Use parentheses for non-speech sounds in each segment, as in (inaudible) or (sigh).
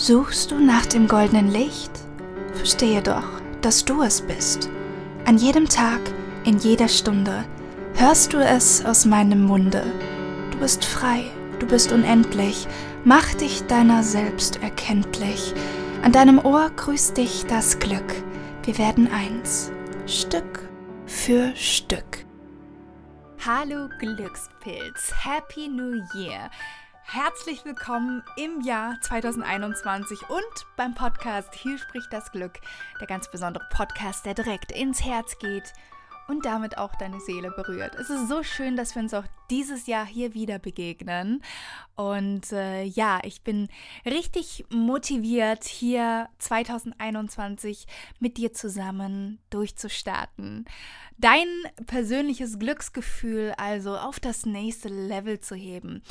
Suchst du nach dem goldenen Licht? Verstehe doch, dass du es bist. An jedem Tag, in jeder Stunde hörst du es aus meinem Munde. Du bist frei, du bist unendlich, mach dich deiner selbst erkenntlich. An deinem Ohr grüßt dich das Glück. Wir werden eins, Stück für Stück. Hallo Glückspilz, Happy New Year. Herzlich willkommen im Jahr 2021 und beim Podcast Hier spricht das Glück, der ganz besondere Podcast, der direkt ins Herz geht und damit auch deine Seele berührt. Es ist so schön, dass wir uns auch dieses Jahr hier wieder begegnen. Und äh, ja, ich bin richtig motiviert, hier 2021 mit dir zusammen durchzustarten. Dein persönliches Glücksgefühl also auf das nächste Level zu heben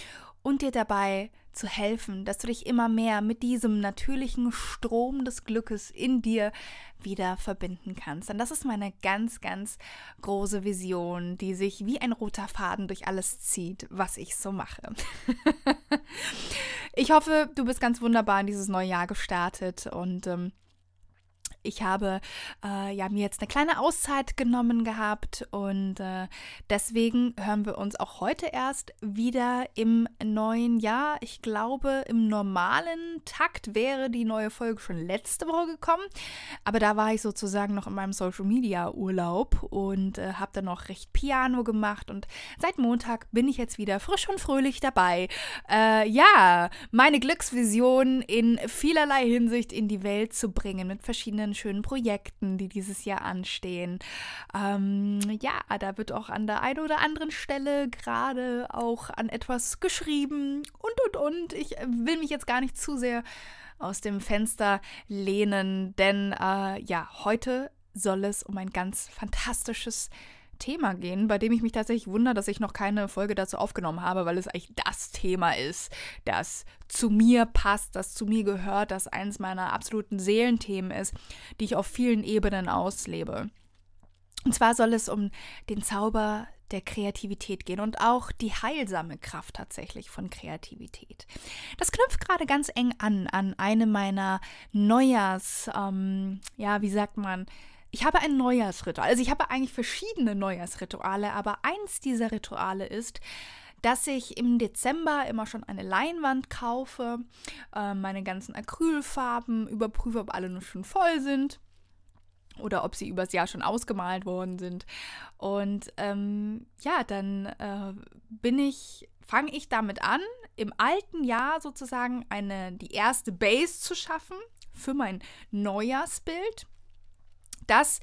und dir dabei zu helfen, dass du dich immer mehr mit diesem natürlichen Strom des Glückes in dir wieder verbinden kannst. Und das ist meine ganz, ganz große Vision, die sich wie ein roter Faden durch alles zieht, was ich so mache. (laughs) ich hoffe, du bist ganz wunderbar in dieses neue Jahr gestartet und ähm, ich habe äh, ja mir jetzt eine kleine Auszeit genommen gehabt und äh, deswegen hören wir uns auch heute erst wieder im neuen Jahr. Ich glaube, im normalen Takt wäre die neue Folge schon letzte Woche gekommen, aber da war ich sozusagen noch in meinem Social Media Urlaub und äh, habe dann noch recht Piano gemacht und seit Montag bin ich jetzt wieder frisch und fröhlich dabei. Äh, ja, meine Glücksvision in vielerlei Hinsicht in die Welt zu bringen mit verschiedenen schönen Projekten, die dieses Jahr anstehen. Ähm, ja, da wird auch an der einen oder anderen Stelle gerade auch an etwas geschrieben und und und. Ich will mich jetzt gar nicht zu sehr aus dem Fenster lehnen, denn äh, ja, heute soll es um ein ganz fantastisches Thema gehen, bei dem ich mich tatsächlich wundere, dass ich noch keine Folge dazu aufgenommen habe, weil es eigentlich das Thema ist, das zu mir passt, das zu mir gehört, das eines meiner absoluten Seelenthemen ist, die ich auf vielen Ebenen auslebe. Und zwar soll es um den Zauber der Kreativität gehen und auch die heilsame Kraft tatsächlich von Kreativität. Das knüpft gerade ganz eng an an eine meiner Neujahrs, ähm, ja, wie sagt man, ich habe ein Neujahrsritual. Also ich habe eigentlich verschiedene Neujahrsrituale, aber eins dieser Rituale ist, dass ich im Dezember immer schon eine Leinwand kaufe, äh, meine ganzen Acrylfarben überprüfe, ob alle noch schon voll sind oder ob sie übers Jahr schon ausgemalt worden sind. Und ähm, ja, dann äh, bin ich, fange ich damit an, im alten Jahr sozusagen eine, die erste Base zu schaffen für mein Neujahrsbild. Das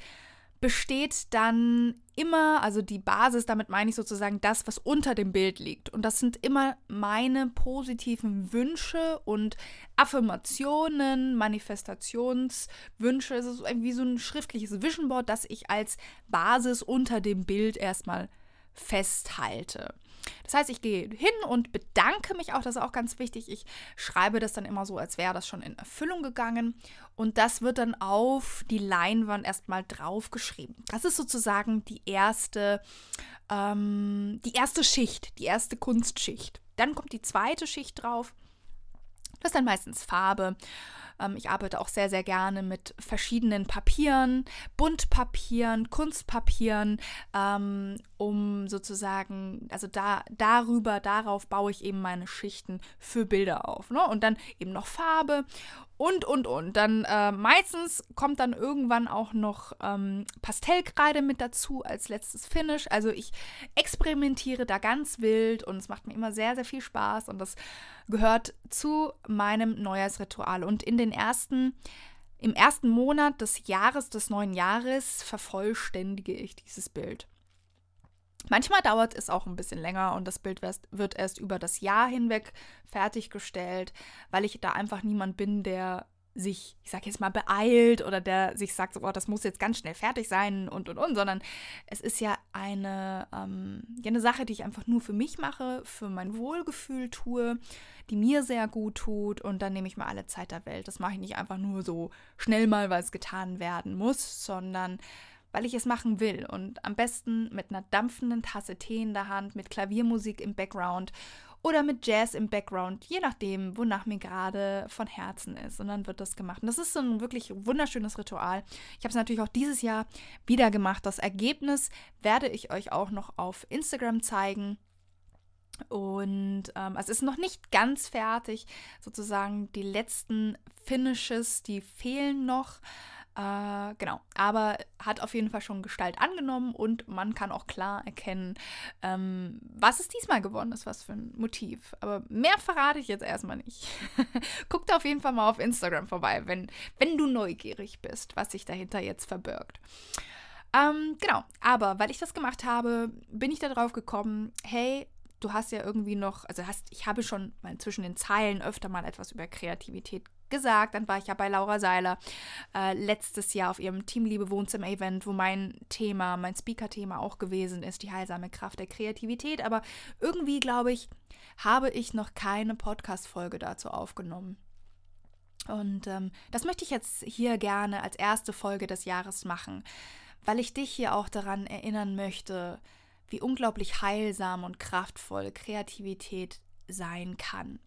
besteht dann immer, also die Basis, damit meine ich sozusagen das, was unter dem Bild liegt. Und das sind immer meine positiven Wünsche und Affirmationen, Manifestationswünsche. Es ist wie so ein schriftliches Vision Board, das ich als Basis unter dem Bild erstmal festhalte. Das heißt, ich gehe hin und bedanke mich auch, das ist auch ganz wichtig. Ich schreibe das dann immer so, als wäre das schon in Erfüllung gegangen. Und das wird dann auf die Leinwand erstmal draufgeschrieben. Das ist sozusagen die erste, ähm, die erste Schicht, die erste Kunstschicht. Dann kommt die zweite Schicht drauf. Das ist dann meistens Farbe. Ähm, ich arbeite auch sehr, sehr gerne mit verschiedenen Papieren, Buntpapieren, Kunstpapieren, ähm, um sozusagen, also da, darüber, darauf baue ich eben meine Schichten für Bilder auf. Ne? Und dann eben noch Farbe und, und, und. Dann äh, meistens kommt dann irgendwann auch noch ähm, Pastellkreide mit dazu als letztes Finish. Also ich experimentiere da ganz wild und es macht mir immer sehr, sehr viel Spaß und das gehört zu meinem Neujahrsritual. Und in den ersten, im ersten Monat des Jahres, des neuen Jahres, vervollständige ich dieses Bild. Manchmal dauert es auch ein bisschen länger und das Bild wird erst über das Jahr hinweg fertiggestellt, weil ich da einfach niemand bin, der sich, ich sag jetzt mal, beeilt oder der sich sagt, oh, das muss jetzt ganz schnell fertig sein und und und, sondern es ist ja eine, ähm, ja, eine Sache, die ich einfach nur für mich mache, für mein Wohlgefühl tue, die mir sehr gut tut und dann nehme ich mir alle Zeit der Welt. Das mache ich nicht einfach nur so schnell mal, weil es getan werden muss, sondern weil ich es machen will und am besten mit einer dampfenden Tasse Tee in der Hand, mit Klaviermusik im Background oder mit Jazz im Background, je nachdem, wonach mir gerade von Herzen ist. Und dann wird das gemacht. Und das ist so ein wirklich wunderschönes Ritual. Ich habe es natürlich auch dieses Jahr wieder gemacht. Das Ergebnis werde ich euch auch noch auf Instagram zeigen. Und ähm, es ist noch nicht ganz fertig, sozusagen die letzten Finishes, die fehlen noch. Äh, genau, aber hat auf jeden Fall schon Gestalt angenommen und man kann auch klar erkennen, ähm, was es diesmal geworden ist, was für ein Motiv. Aber mehr verrate ich jetzt erstmal nicht. (laughs) Guckt auf jeden Fall mal auf Instagram vorbei, wenn, wenn du neugierig bist, was sich dahinter jetzt verbirgt. Ähm, genau, aber weil ich das gemacht habe, bin ich darauf gekommen, hey, du hast ja irgendwie noch, also hast, ich habe schon mal zwischen den Zeilen öfter mal etwas über Kreativität gesagt. Dann war ich ja bei Laura Seiler äh, letztes Jahr auf ihrem Teamliebe Wohnzimmer Event, wo mein Thema, mein Speaker-Thema auch gewesen ist, die heilsame Kraft der Kreativität. Aber irgendwie, glaube ich, habe ich noch keine Podcast-Folge dazu aufgenommen. Und ähm, das möchte ich jetzt hier gerne als erste Folge des Jahres machen, weil ich dich hier auch daran erinnern möchte, wie unglaublich heilsam und kraftvoll Kreativität sein kann.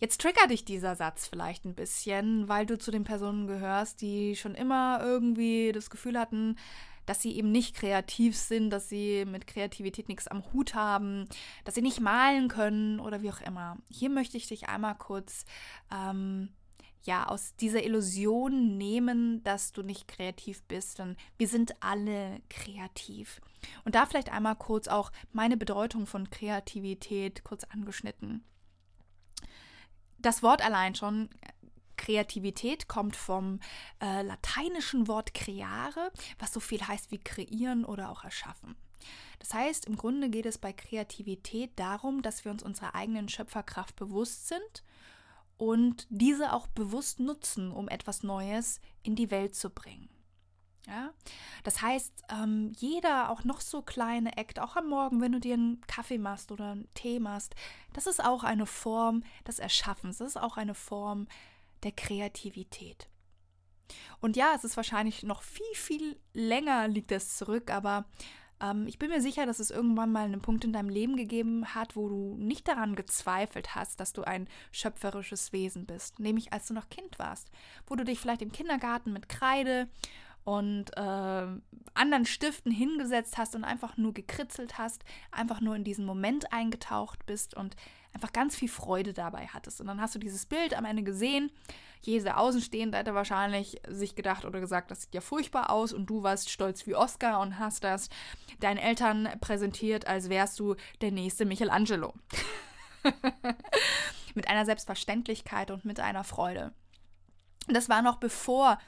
Jetzt triggert dich dieser Satz vielleicht ein bisschen, weil du zu den Personen gehörst, die schon immer irgendwie das Gefühl hatten, dass sie eben nicht kreativ sind, dass sie mit Kreativität nichts am Hut haben, dass sie nicht malen können oder wie auch immer. Hier möchte ich dich einmal kurz ähm, ja, aus dieser Illusion nehmen, dass du nicht kreativ bist, denn wir sind alle kreativ. Und da vielleicht einmal kurz auch meine Bedeutung von Kreativität kurz angeschnitten. Das Wort allein schon, Kreativität kommt vom äh, lateinischen Wort creare, was so viel heißt wie kreieren oder auch erschaffen. Das heißt, im Grunde geht es bei Kreativität darum, dass wir uns unserer eigenen Schöpferkraft bewusst sind und diese auch bewusst nutzen, um etwas Neues in die Welt zu bringen. Ja? Das heißt, ähm, jeder, auch noch so kleine Act, auch am Morgen, wenn du dir einen Kaffee machst oder einen Tee machst, das ist auch eine Form des Erschaffens, das ist auch eine Form der Kreativität. Und ja, es ist wahrscheinlich noch viel, viel länger liegt es zurück, aber ähm, ich bin mir sicher, dass es irgendwann mal einen Punkt in deinem Leben gegeben hat, wo du nicht daran gezweifelt hast, dass du ein schöpferisches Wesen bist, nämlich als du noch Kind warst, wo du dich vielleicht im Kindergarten mit Kreide und äh, anderen Stiften hingesetzt hast und einfach nur gekritzelt hast, einfach nur in diesen Moment eingetaucht bist und einfach ganz viel Freude dabei hattest. Und dann hast du dieses Bild am Ende gesehen. Jeder Außenstehende hätte wahrscheinlich sich gedacht oder gesagt, das sieht ja furchtbar aus und du warst stolz wie Oscar und hast das deinen Eltern präsentiert, als wärst du der nächste Michelangelo. (laughs) mit einer Selbstverständlichkeit und mit einer Freude. Das war noch bevor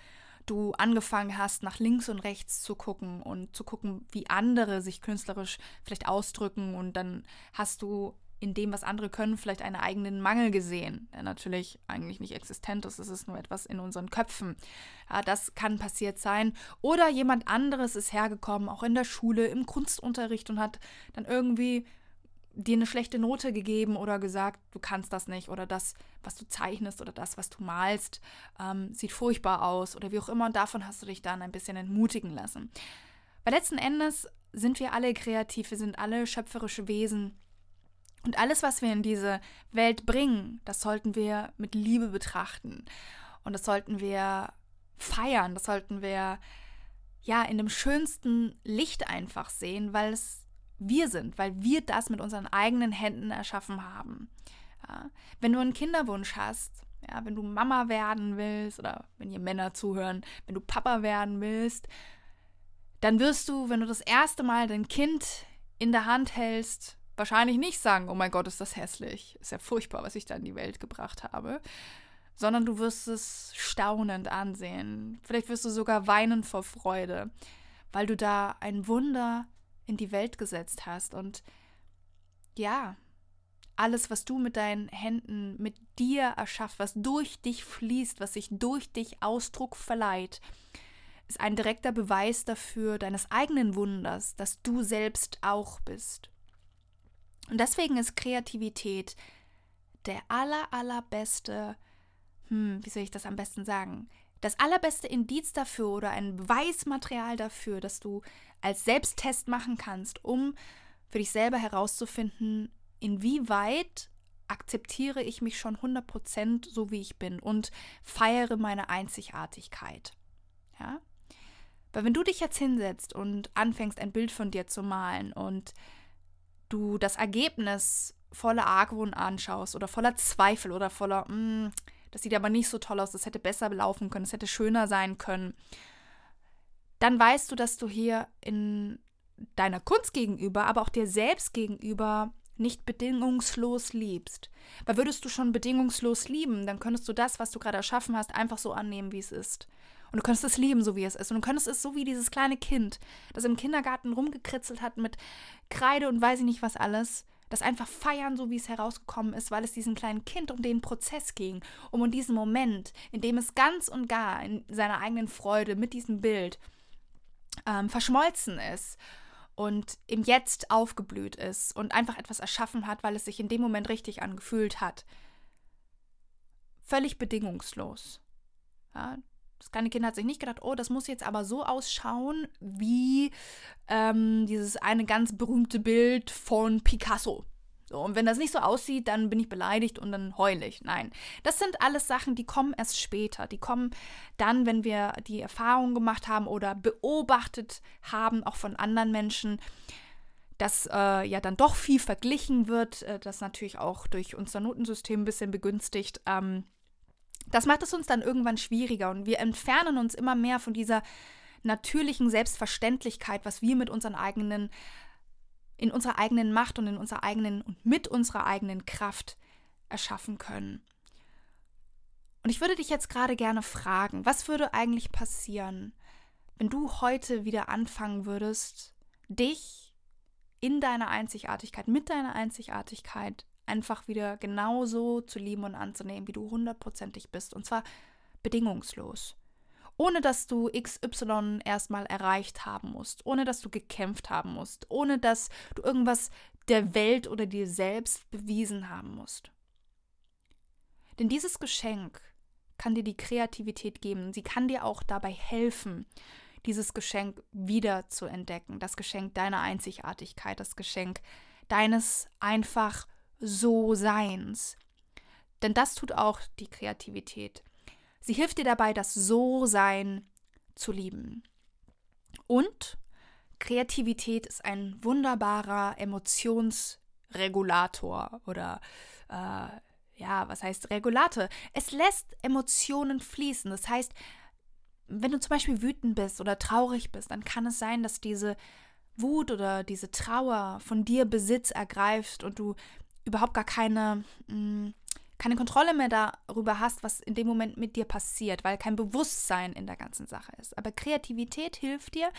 du angefangen hast, nach links und rechts zu gucken und zu gucken, wie andere sich künstlerisch vielleicht ausdrücken und dann hast du in dem, was andere können, vielleicht einen eigenen Mangel gesehen, der natürlich eigentlich nicht existent ist. Es ist nur etwas in unseren Köpfen. Ja, das kann passiert sein. Oder jemand anderes ist hergekommen, auch in der Schule, im Kunstunterricht und hat dann irgendwie dir eine schlechte Note gegeben oder gesagt, du kannst das nicht oder das, was du zeichnest oder das, was du malst, ähm, sieht furchtbar aus oder wie auch immer. Und davon hast du dich dann ein bisschen entmutigen lassen. Weil letzten Endes sind wir alle kreativ, wir sind alle schöpferische Wesen und alles, was wir in diese Welt bringen, das sollten wir mit Liebe betrachten. Und das sollten wir feiern, das sollten wir ja in dem schönsten Licht einfach sehen, weil es wir sind, weil wir das mit unseren eigenen Händen erschaffen haben. Ja. Wenn du einen Kinderwunsch hast, ja, wenn du Mama werden willst oder wenn ihr Männer zuhören, wenn du Papa werden willst, dann wirst du, wenn du das erste Mal dein Kind in der Hand hältst, wahrscheinlich nicht sagen, oh mein Gott, ist das hässlich. Ist ja furchtbar, was ich da in die Welt gebracht habe. Sondern du wirst es staunend ansehen. Vielleicht wirst du sogar weinen vor Freude, weil du da ein Wunder in die Welt gesetzt hast. Und ja, alles, was du mit deinen Händen, mit dir erschaffst, was durch dich fließt, was sich durch dich Ausdruck verleiht, ist ein direkter Beweis dafür deines eigenen Wunders, dass du selbst auch bist. Und deswegen ist Kreativität der aller, allerbeste, hm, wie soll ich das am besten sagen? Das allerbeste Indiz dafür oder ein Beweismaterial dafür, dass du als Selbsttest machen kannst, um für dich selber herauszufinden, inwieweit akzeptiere ich mich schon 100% so, wie ich bin und feiere meine Einzigartigkeit. Ja? Weil wenn du dich jetzt hinsetzt und anfängst, ein Bild von dir zu malen und du das Ergebnis voller Argwohn anschaust oder voller Zweifel oder voller, mm, das sieht aber nicht so toll aus, das hätte besser laufen können, das hätte schöner sein können, dann weißt du, dass du hier in deiner Kunst gegenüber, aber auch dir selbst gegenüber nicht bedingungslos liebst. Weil würdest du schon bedingungslos lieben, dann könntest du das, was du gerade erschaffen hast, einfach so annehmen, wie es ist. Und du könntest es lieben, so wie es ist. Und du könntest es so wie dieses kleine Kind, das im Kindergarten rumgekritzelt hat mit Kreide und weiß ich nicht was alles, das einfach feiern, so wie es herausgekommen ist, weil es diesem kleinen Kind um den Prozess ging, um diesen Moment, in dem es ganz und gar in seiner eigenen Freude mit diesem Bild ähm, verschmolzen ist und im Jetzt aufgeblüht ist und einfach etwas erschaffen hat, weil es sich in dem Moment richtig angefühlt hat. Völlig bedingungslos. Ja, das kleine Kind hat sich nicht gedacht, oh, das muss jetzt aber so ausschauen wie ähm, dieses eine ganz berühmte Bild von Picasso. So, und wenn das nicht so aussieht, dann bin ich beleidigt und dann heule ich. Nein, das sind alles Sachen, die kommen erst später. Die kommen dann, wenn wir die Erfahrung gemacht haben oder beobachtet haben, auch von anderen Menschen, dass äh, ja dann doch viel verglichen wird, äh, das natürlich auch durch unser Notensystem ein bisschen begünstigt. Ähm, das macht es uns dann irgendwann schwieriger und wir entfernen uns immer mehr von dieser natürlichen Selbstverständlichkeit, was wir mit unseren eigenen, in unserer eigenen Macht und in unserer eigenen und mit unserer eigenen Kraft erschaffen können. Und ich würde dich jetzt gerade gerne fragen, was würde eigentlich passieren, wenn du heute wieder anfangen würdest, dich in deiner Einzigartigkeit, mit deiner Einzigartigkeit einfach wieder genauso zu lieben und anzunehmen, wie du hundertprozentig bist. Und zwar bedingungslos. Ohne dass du XY erstmal erreicht haben musst, ohne dass du gekämpft haben musst, ohne dass du irgendwas der Welt oder dir selbst bewiesen haben musst. Denn dieses Geschenk kann dir die Kreativität geben. Sie kann dir auch dabei helfen, dieses Geschenk wieder zu entdecken. Das Geschenk deiner Einzigartigkeit, das Geschenk deines einfach so-Seins. Denn das tut auch die Kreativität. Sie hilft dir dabei, das So-Sein zu lieben. Und Kreativität ist ein wunderbarer Emotionsregulator oder äh, ja, was heißt Regulator? Es lässt Emotionen fließen. Das heißt, wenn du zum Beispiel wütend bist oder traurig bist, dann kann es sein, dass diese Wut oder diese Trauer von dir Besitz ergreift und du überhaupt gar keine, mm, keine Kontrolle mehr darüber hast, was in dem Moment mit dir passiert, weil kein Bewusstsein in der ganzen Sache ist. Aber Kreativität hilft dir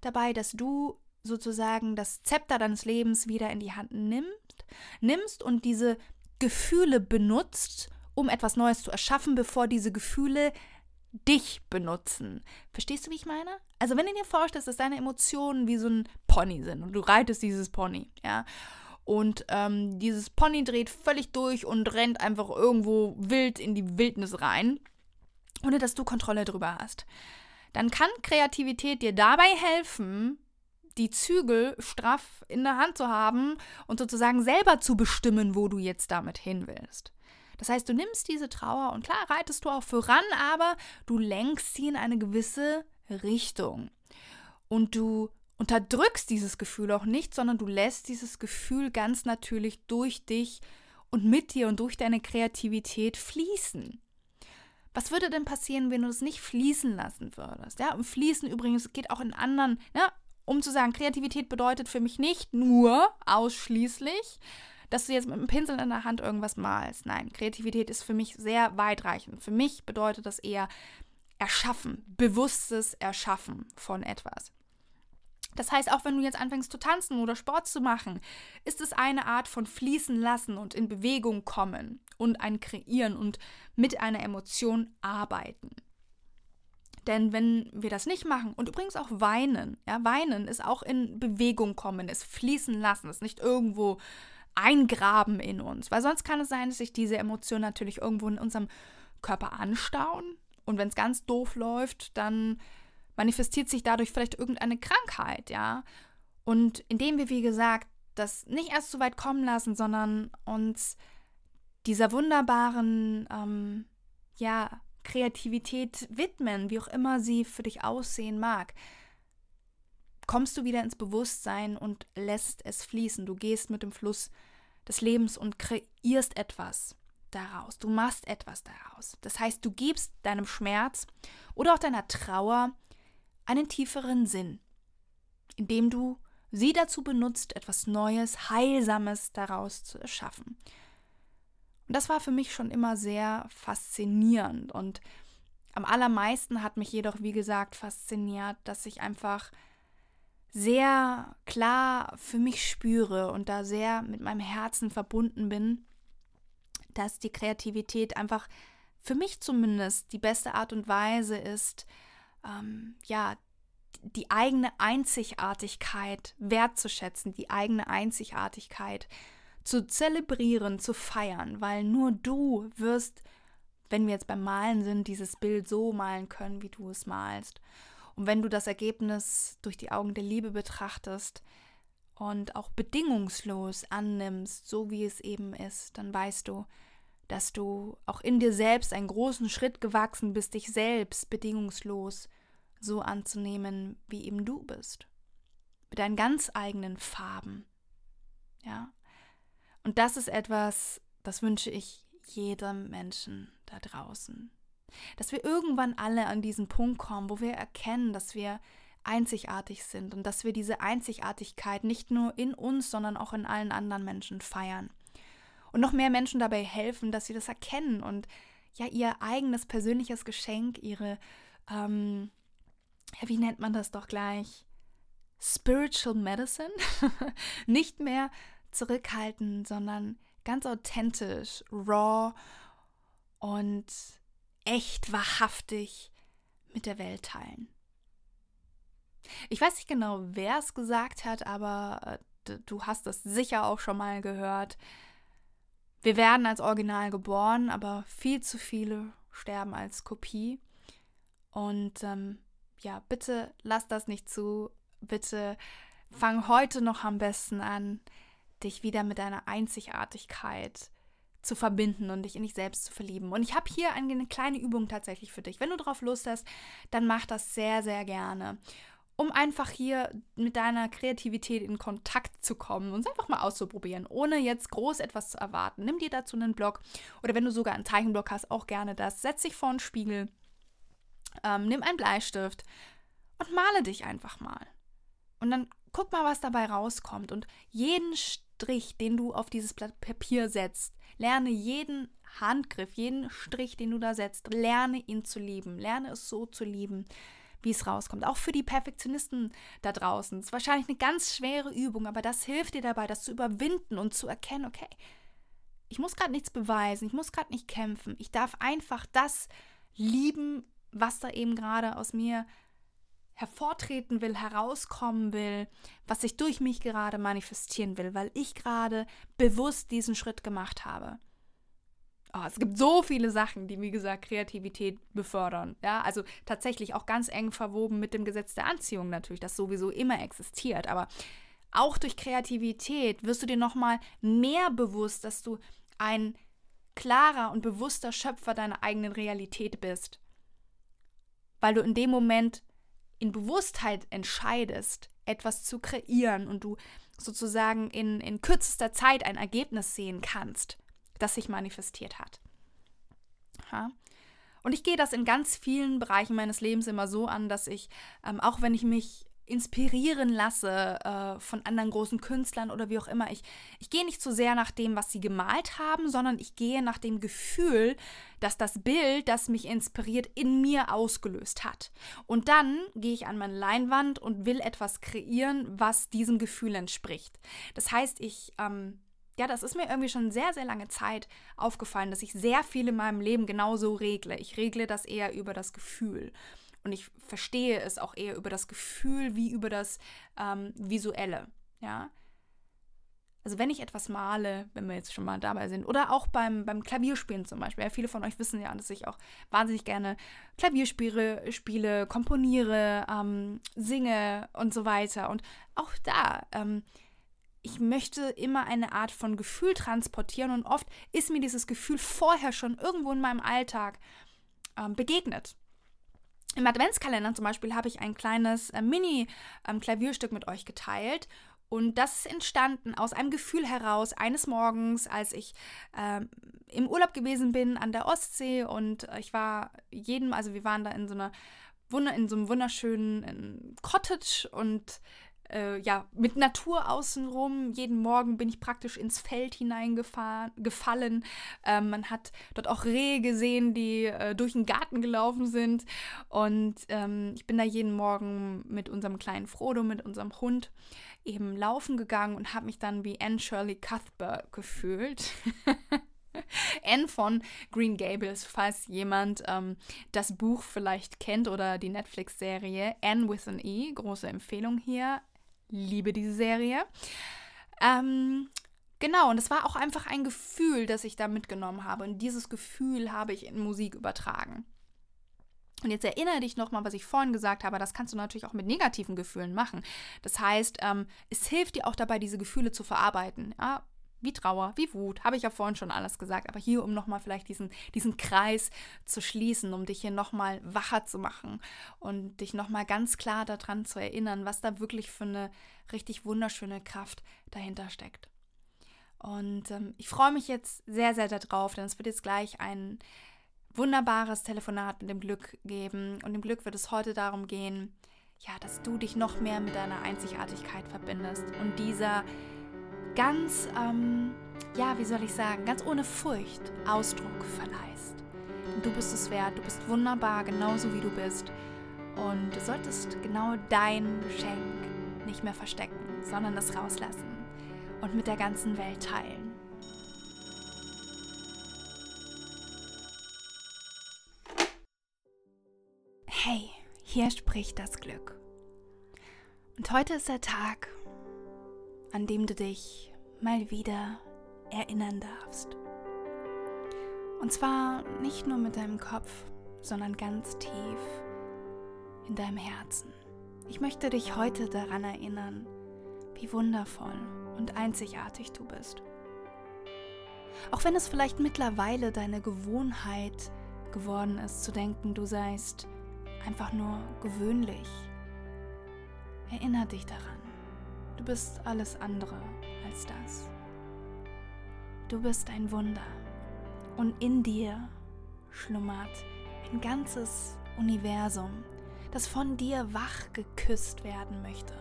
dabei, dass du sozusagen das Zepter deines Lebens wieder in die Hand nimmst, nimmst und diese Gefühle benutzt, um etwas Neues zu erschaffen, bevor diese Gefühle dich benutzen. Verstehst du, wie ich meine? Also wenn du dir vorstellst, dass deine Emotionen wie so ein Pony sind und du reitest dieses Pony, ja, und ähm, dieses Pony dreht völlig durch und rennt einfach irgendwo wild in die Wildnis rein, ohne dass du Kontrolle drüber hast. Dann kann Kreativität dir dabei helfen, die Zügel straff in der Hand zu haben und sozusagen selber zu bestimmen, wo du jetzt damit hin willst. Das heißt, du nimmst diese Trauer und klar reitest du auch voran, aber du lenkst sie in eine gewisse Richtung. Und du unterdrückst dieses Gefühl auch nicht, sondern du lässt dieses Gefühl ganz natürlich durch dich und mit dir und durch deine Kreativität fließen. Was würde denn passieren, wenn du es nicht fließen lassen würdest? Ja, und fließen übrigens geht auch in anderen, ja, um zu sagen, Kreativität bedeutet für mich nicht nur ausschließlich, dass du jetzt mit einem Pinsel in der Hand irgendwas malst. Nein, Kreativität ist für mich sehr weitreichend. Für mich bedeutet das eher Erschaffen, bewusstes Erschaffen von etwas. Das heißt, auch wenn du jetzt anfängst zu tanzen oder Sport zu machen, ist es eine Art von fließen lassen und in Bewegung kommen und ein Kreieren und mit einer Emotion arbeiten. Denn wenn wir das nicht machen und übrigens auch weinen, ja, weinen ist auch in Bewegung kommen, ist fließen lassen, ist nicht irgendwo eingraben in uns, weil sonst kann es sein, dass sich diese Emotionen natürlich irgendwo in unserem Körper anstauen und wenn es ganz doof läuft, dann manifestiert sich dadurch vielleicht irgendeine Krankheit, ja. Und indem wir, wie gesagt, das nicht erst so weit kommen lassen, sondern uns dieser wunderbaren, ähm, ja, Kreativität widmen, wie auch immer sie für dich aussehen mag, kommst du wieder ins Bewusstsein und lässt es fließen. Du gehst mit dem Fluss des Lebens und kreierst etwas daraus. Du machst etwas daraus. Das heißt, du gibst deinem Schmerz oder auch deiner Trauer einen tieferen Sinn, indem du sie dazu benutzt, etwas Neues, Heilsames daraus zu erschaffen. Und das war für mich schon immer sehr faszinierend. Und am allermeisten hat mich jedoch, wie gesagt, fasziniert, dass ich einfach sehr klar für mich spüre und da sehr mit meinem Herzen verbunden bin, dass die Kreativität einfach für mich zumindest die beste Art und Weise ist, ähm, ja, die eigene Einzigartigkeit wertzuschätzen, die eigene Einzigartigkeit zu zelebrieren, zu feiern, weil nur du wirst, wenn wir jetzt beim Malen sind, dieses Bild so malen können, wie du es malst. Und wenn du das Ergebnis durch die Augen der Liebe betrachtest und auch bedingungslos annimmst, so wie es eben ist, dann weißt du, dass du auch in dir selbst einen großen Schritt gewachsen bist, dich selbst bedingungslos so anzunehmen, wie eben du bist. Mit deinen ganz eigenen Farben. Ja. Und das ist etwas, das wünsche ich jedem Menschen da draußen. Dass wir irgendwann alle an diesen Punkt kommen, wo wir erkennen, dass wir einzigartig sind und dass wir diese Einzigartigkeit nicht nur in uns, sondern auch in allen anderen Menschen feiern. Und noch mehr Menschen dabei helfen, dass sie das erkennen und ja ihr eigenes persönliches Geschenk, ihre ähm, ja, wie nennt man das doch gleich? Spiritual Medicine? (laughs) Nicht mehr zurückhalten, sondern ganz authentisch, raw und echt wahrhaftig mit der Welt teilen. Ich weiß nicht genau, wer es gesagt hat, aber äh, du hast es sicher auch schon mal gehört. Wir werden als Original geboren, aber viel zu viele sterben als Kopie. Und ähm, ja, bitte lass das nicht zu. Bitte fang heute noch am besten an, dich wieder mit deiner Einzigartigkeit zu verbinden und dich in dich selbst zu verlieben. Und ich habe hier eine kleine Übung tatsächlich für dich. Wenn du darauf Lust hast, dann mach das sehr, sehr gerne. Um einfach hier mit deiner Kreativität in Kontakt zu kommen und es einfach mal auszuprobieren, ohne jetzt groß etwas zu erwarten. Nimm dir dazu einen Blog oder wenn du sogar einen Zeichenblock hast, auch gerne das. Setz dich vor einen Spiegel ähm, nimm einen Bleistift und male dich einfach mal. Und dann guck mal, was dabei rauskommt. Und jeden Strich, den du auf dieses Blatt Papier setzt, lerne jeden Handgriff, jeden Strich, den du da setzt, lerne ihn zu lieben. Lerne es so zu lieben, wie es rauskommt. Auch für die Perfektionisten da draußen. Es ist wahrscheinlich eine ganz schwere Übung, aber das hilft dir dabei, das zu überwinden und zu erkennen, okay, ich muss gerade nichts beweisen, ich muss gerade nicht kämpfen. Ich darf einfach das lieben, was da eben gerade aus mir hervortreten will, herauskommen will, was sich durch mich gerade manifestieren will, weil ich gerade bewusst diesen Schritt gemacht habe. Oh, es gibt so viele Sachen, die, wie gesagt, Kreativität befördern. Ja, also tatsächlich auch ganz eng verwoben mit dem Gesetz der Anziehung natürlich, das sowieso immer existiert. Aber auch durch Kreativität wirst du dir nochmal mehr bewusst, dass du ein klarer und bewusster Schöpfer deiner eigenen Realität bist weil du in dem Moment in Bewusstheit entscheidest, etwas zu kreieren und du sozusagen in, in kürzester Zeit ein Ergebnis sehen kannst, das sich manifestiert hat. Ja. Und ich gehe das in ganz vielen Bereichen meines Lebens immer so an, dass ich, ähm, auch wenn ich mich inspirieren lasse äh, von anderen großen Künstlern oder wie auch immer. Ich, ich gehe nicht so sehr nach dem, was sie gemalt haben, sondern ich gehe nach dem Gefühl, dass das Bild, das mich inspiriert, in mir ausgelöst hat. Und dann gehe ich an meine Leinwand und will etwas kreieren, was diesem Gefühl entspricht. Das heißt, ich ähm, ja, das ist mir irgendwie schon sehr, sehr lange Zeit aufgefallen, dass ich sehr viel in meinem Leben genauso regle. Ich regle das eher über das Gefühl. Und ich verstehe es auch eher über das Gefühl wie über das ähm, Visuelle. Ja. Also wenn ich etwas male, wenn wir jetzt schon mal dabei sind, oder auch beim, beim Klavierspielen zum Beispiel. Ja, viele von euch wissen ja, dass ich auch wahnsinnig gerne Klavierspiele, spiele, komponiere, ähm, singe und so weiter. Und auch da, ähm, ich möchte immer eine Art von Gefühl transportieren und oft ist mir dieses Gefühl vorher schon irgendwo in meinem Alltag ähm, begegnet. Im Adventskalender zum Beispiel habe ich ein kleines äh, Mini-Klavierstück ähm, mit euch geteilt und das ist entstanden aus einem Gefühl heraus, eines Morgens, als ich ähm, im Urlaub gewesen bin an der Ostsee und ich war jedem, also wir waren da in so einer in so einem wunderschönen Cottage und äh, ja, mit Natur außenrum. Jeden Morgen bin ich praktisch ins Feld hineingefallen. Ähm, man hat dort auch Rehe gesehen, die äh, durch den Garten gelaufen sind. Und ähm, ich bin da jeden Morgen mit unserem kleinen Frodo, mit unserem Hund eben laufen gegangen und habe mich dann wie Anne Shirley Cuthbert gefühlt. (laughs) Anne von Green Gables, falls jemand ähm, das Buch vielleicht kennt oder die Netflix-Serie Anne with an E, große Empfehlung hier liebe diese Serie. Ähm, genau, und es war auch einfach ein Gefühl, das ich da mitgenommen habe. Und dieses Gefühl habe ich in Musik übertragen. Und jetzt erinnere dich nochmal, was ich vorhin gesagt habe, das kannst du natürlich auch mit negativen Gefühlen machen. Das heißt, ähm, es hilft dir auch dabei, diese Gefühle zu verarbeiten. Ja? Wie Trauer, wie Wut, habe ich ja vorhin schon alles gesagt, aber hier, um nochmal vielleicht diesen, diesen Kreis zu schließen, um dich hier nochmal wacher zu machen und dich nochmal ganz klar daran zu erinnern, was da wirklich für eine richtig wunderschöne Kraft dahinter steckt. Und ähm, ich freue mich jetzt sehr, sehr darauf, denn es wird jetzt gleich ein wunderbares Telefonat mit dem Glück geben. Und im Glück wird es heute darum gehen, ja, dass du dich noch mehr mit deiner Einzigartigkeit verbindest und dieser ganz, ähm, ja, wie soll ich sagen, ganz ohne Furcht Ausdruck verleihst. Du bist es wert, du bist wunderbar, genauso wie du bist. Und du solltest genau dein Geschenk nicht mehr verstecken, sondern es rauslassen und mit der ganzen Welt teilen. Hey, hier spricht das Glück. Und heute ist der Tag, an dem du dich mal wieder erinnern darfst. Und zwar nicht nur mit deinem Kopf, sondern ganz tief in deinem Herzen. Ich möchte dich heute daran erinnern, wie wundervoll und einzigartig du bist. Auch wenn es vielleicht mittlerweile deine Gewohnheit geworden ist, zu denken, du seist einfach nur gewöhnlich, erinnere dich daran. Du bist alles andere als das. Du bist ein Wunder und in dir schlummert ein ganzes Universum, das von dir wach geküsst werden möchte.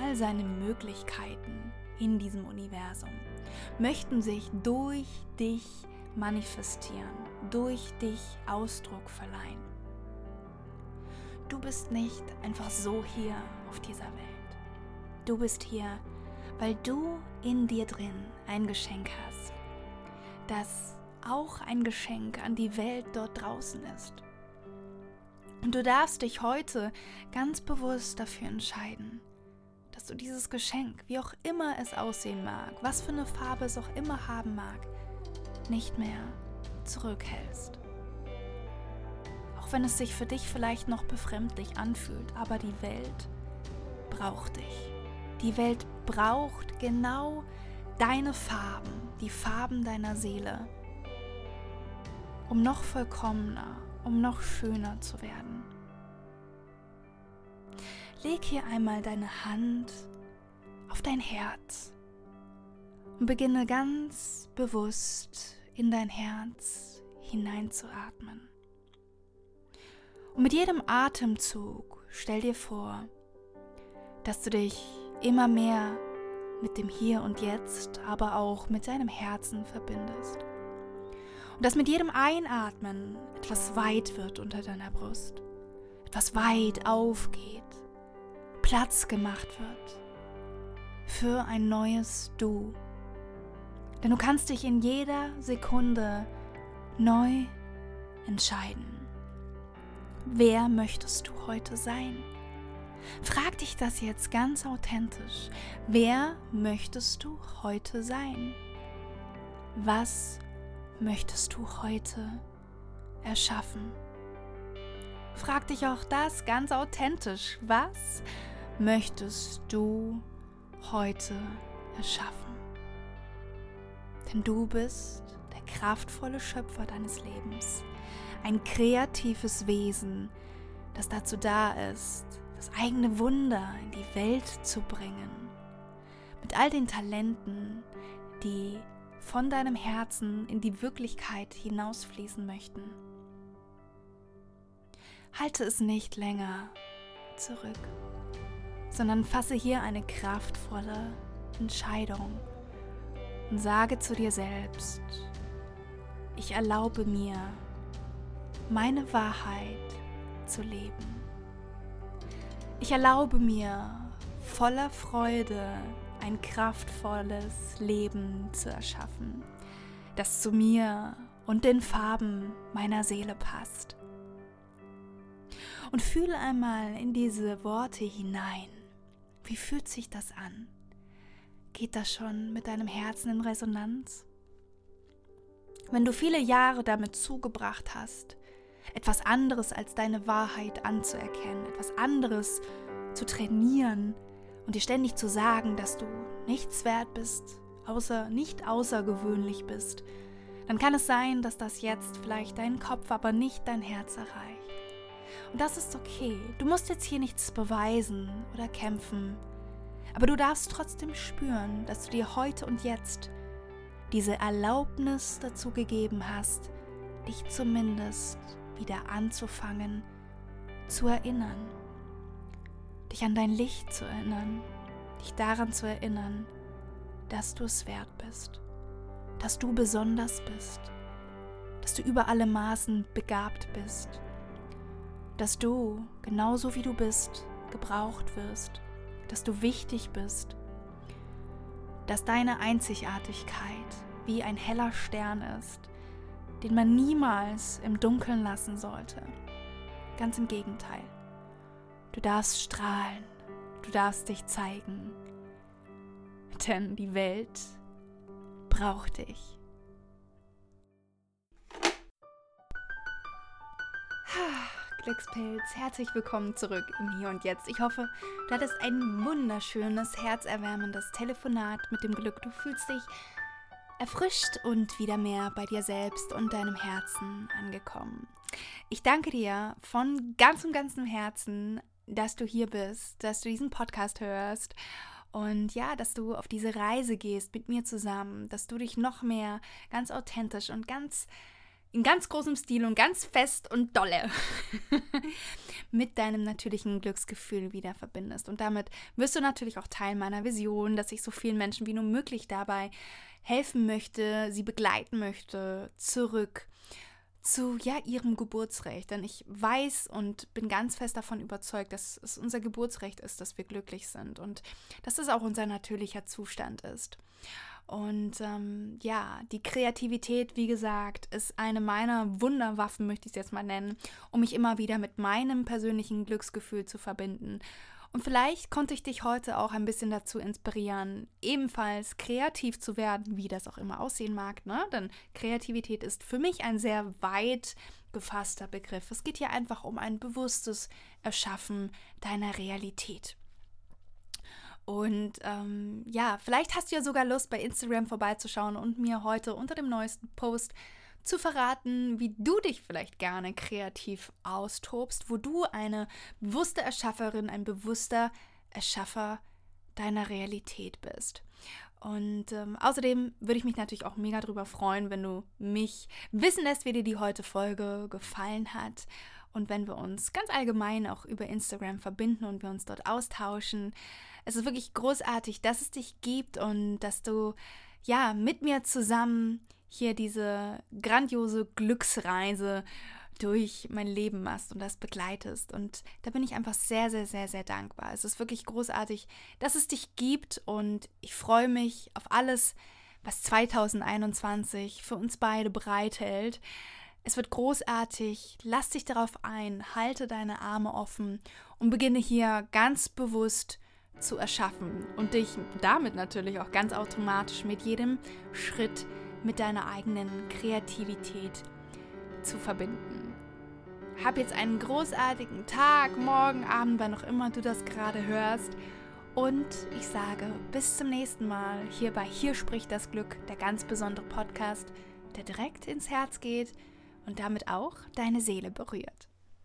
All seine Möglichkeiten in diesem Universum möchten sich durch dich manifestieren, durch dich Ausdruck verleihen. Du bist nicht einfach so hier auf dieser Welt. Du bist hier, weil du in dir drin ein Geschenk hast, das auch ein Geschenk an die Welt dort draußen ist. Und du darfst dich heute ganz bewusst dafür entscheiden, dass du dieses Geschenk, wie auch immer es aussehen mag, was für eine Farbe es auch immer haben mag, nicht mehr zurückhältst. Auch wenn es sich für dich vielleicht noch befremdlich anfühlt, aber die Welt braucht dich. Die Welt braucht genau deine Farben, die Farben deiner Seele, um noch vollkommener, um noch schöner zu werden. Leg hier einmal deine Hand auf dein Herz und beginne ganz bewusst in dein Herz hineinzuatmen. Und mit jedem Atemzug stell dir vor, dass du dich immer mehr mit dem Hier und Jetzt, aber auch mit deinem Herzen verbindest. Und dass mit jedem Einatmen etwas weit wird unter deiner Brust, etwas weit aufgeht, Platz gemacht wird für ein neues Du. Denn du kannst dich in jeder Sekunde neu entscheiden. Wer möchtest du heute sein? Frag dich das jetzt ganz authentisch. Wer möchtest du heute sein? Was möchtest du heute erschaffen? Frag dich auch das ganz authentisch. Was möchtest du heute erschaffen. Denn du bist der kraftvolle Schöpfer deines Lebens, ein kreatives Wesen, das dazu da ist, das eigene Wunder in die Welt zu bringen. Mit all den Talenten, die von deinem Herzen in die Wirklichkeit hinausfließen möchten. Halte es nicht länger zurück, sondern fasse hier eine kraftvolle Entscheidung und sage zu dir selbst, ich erlaube mir, meine Wahrheit zu leben. Ich erlaube mir voller Freude ein kraftvolles Leben zu erschaffen, das zu mir und den Farben meiner Seele passt. Und fühle einmal in diese Worte hinein. Wie fühlt sich das an? Geht das schon mit deinem Herzen in Resonanz? Wenn du viele Jahre damit zugebracht hast, etwas anderes als deine Wahrheit anzuerkennen, etwas anderes zu trainieren und dir ständig zu sagen, dass du nichts wert bist, außer nicht außergewöhnlich bist, dann kann es sein, dass das jetzt vielleicht deinen Kopf, aber nicht dein Herz erreicht. Und das ist okay. Du musst jetzt hier nichts beweisen oder kämpfen. Aber du darfst trotzdem spüren, dass du dir heute und jetzt diese Erlaubnis dazu gegeben hast, dich zumindest wieder anzufangen, zu erinnern. Dich an dein Licht zu erinnern, dich daran zu erinnern, dass du es wert bist, dass du besonders bist, dass du über alle Maßen begabt bist, dass du, genauso wie du bist, gebraucht wirst, dass du wichtig bist, dass deine Einzigartigkeit wie ein heller Stern ist, den man niemals im Dunkeln lassen sollte. Ganz im Gegenteil. Du darfst strahlen, du darfst dich zeigen, denn die Welt braucht dich. (sighs) Glückspilz, herzlich willkommen zurück im Hier und Jetzt. Ich hoffe, du hattest ein wunderschönes, herzerwärmendes Telefonat mit dem Glück. Du fühlst dich erfrischt und wieder mehr bei dir selbst und deinem Herzen angekommen. Ich danke dir von ganzem, ganzem Herzen, dass du hier bist, dass du diesen Podcast hörst und ja, dass du auf diese Reise gehst mit mir zusammen, dass du dich noch mehr ganz authentisch und ganz in ganz großem Stil und ganz fest und dolle (laughs) mit deinem natürlichen Glücksgefühl wieder verbindest. Und damit wirst du natürlich auch Teil meiner Vision, dass ich so vielen Menschen wie nur möglich dabei helfen möchte, sie begleiten möchte, zurück zu ja ihrem Geburtsrecht, denn ich weiß und bin ganz fest davon überzeugt, dass es unser Geburtsrecht ist, dass wir glücklich sind und dass es auch unser natürlicher Zustand ist. Und ähm, ja, die Kreativität, wie gesagt, ist eine meiner Wunderwaffen, möchte ich es jetzt mal nennen, um mich immer wieder mit meinem persönlichen Glücksgefühl zu verbinden. Und vielleicht konnte ich dich heute auch ein bisschen dazu inspirieren, ebenfalls kreativ zu werden, wie das auch immer aussehen mag. Ne? Denn Kreativität ist für mich ein sehr weit gefasster Begriff. Es geht hier einfach um ein bewusstes Erschaffen deiner Realität. Und ähm, ja, vielleicht hast du ja sogar Lust, bei Instagram vorbeizuschauen und mir heute unter dem neuesten Post zu verraten, wie du dich vielleicht gerne kreativ austobst, wo du eine bewusste Erschafferin, ein bewusster Erschaffer deiner Realität bist. Und ähm, außerdem würde ich mich natürlich auch mega darüber freuen, wenn du mich wissen lässt, wie dir die heute Folge gefallen hat und wenn wir uns ganz allgemein auch über Instagram verbinden und wir uns dort austauschen. Es ist wirklich großartig, dass es dich gibt und dass du ja mit mir zusammen hier diese grandiose Glücksreise durch mein Leben machst und das begleitest. Und da bin ich einfach sehr, sehr, sehr, sehr dankbar. Es ist wirklich großartig, dass es dich gibt und ich freue mich auf alles, was 2021 für uns beide bereithält. Es wird großartig. Lass dich darauf ein, halte deine Arme offen und beginne hier ganz bewusst zu erschaffen und dich damit natürlich auch ganz automatisch mit jedem Schritt mit deiner eigenen Kreativität zu verbinden. Hab jetzt einen großartigen Tag, morgen, Abend, wann auch immer du das gerade hörst Und ich sage bis zum nächsten Mal hier bei Hier spricht das Glück, der ganz besondere Podcast, der direkt ins Herz geht und damit auch deine Seele berührt.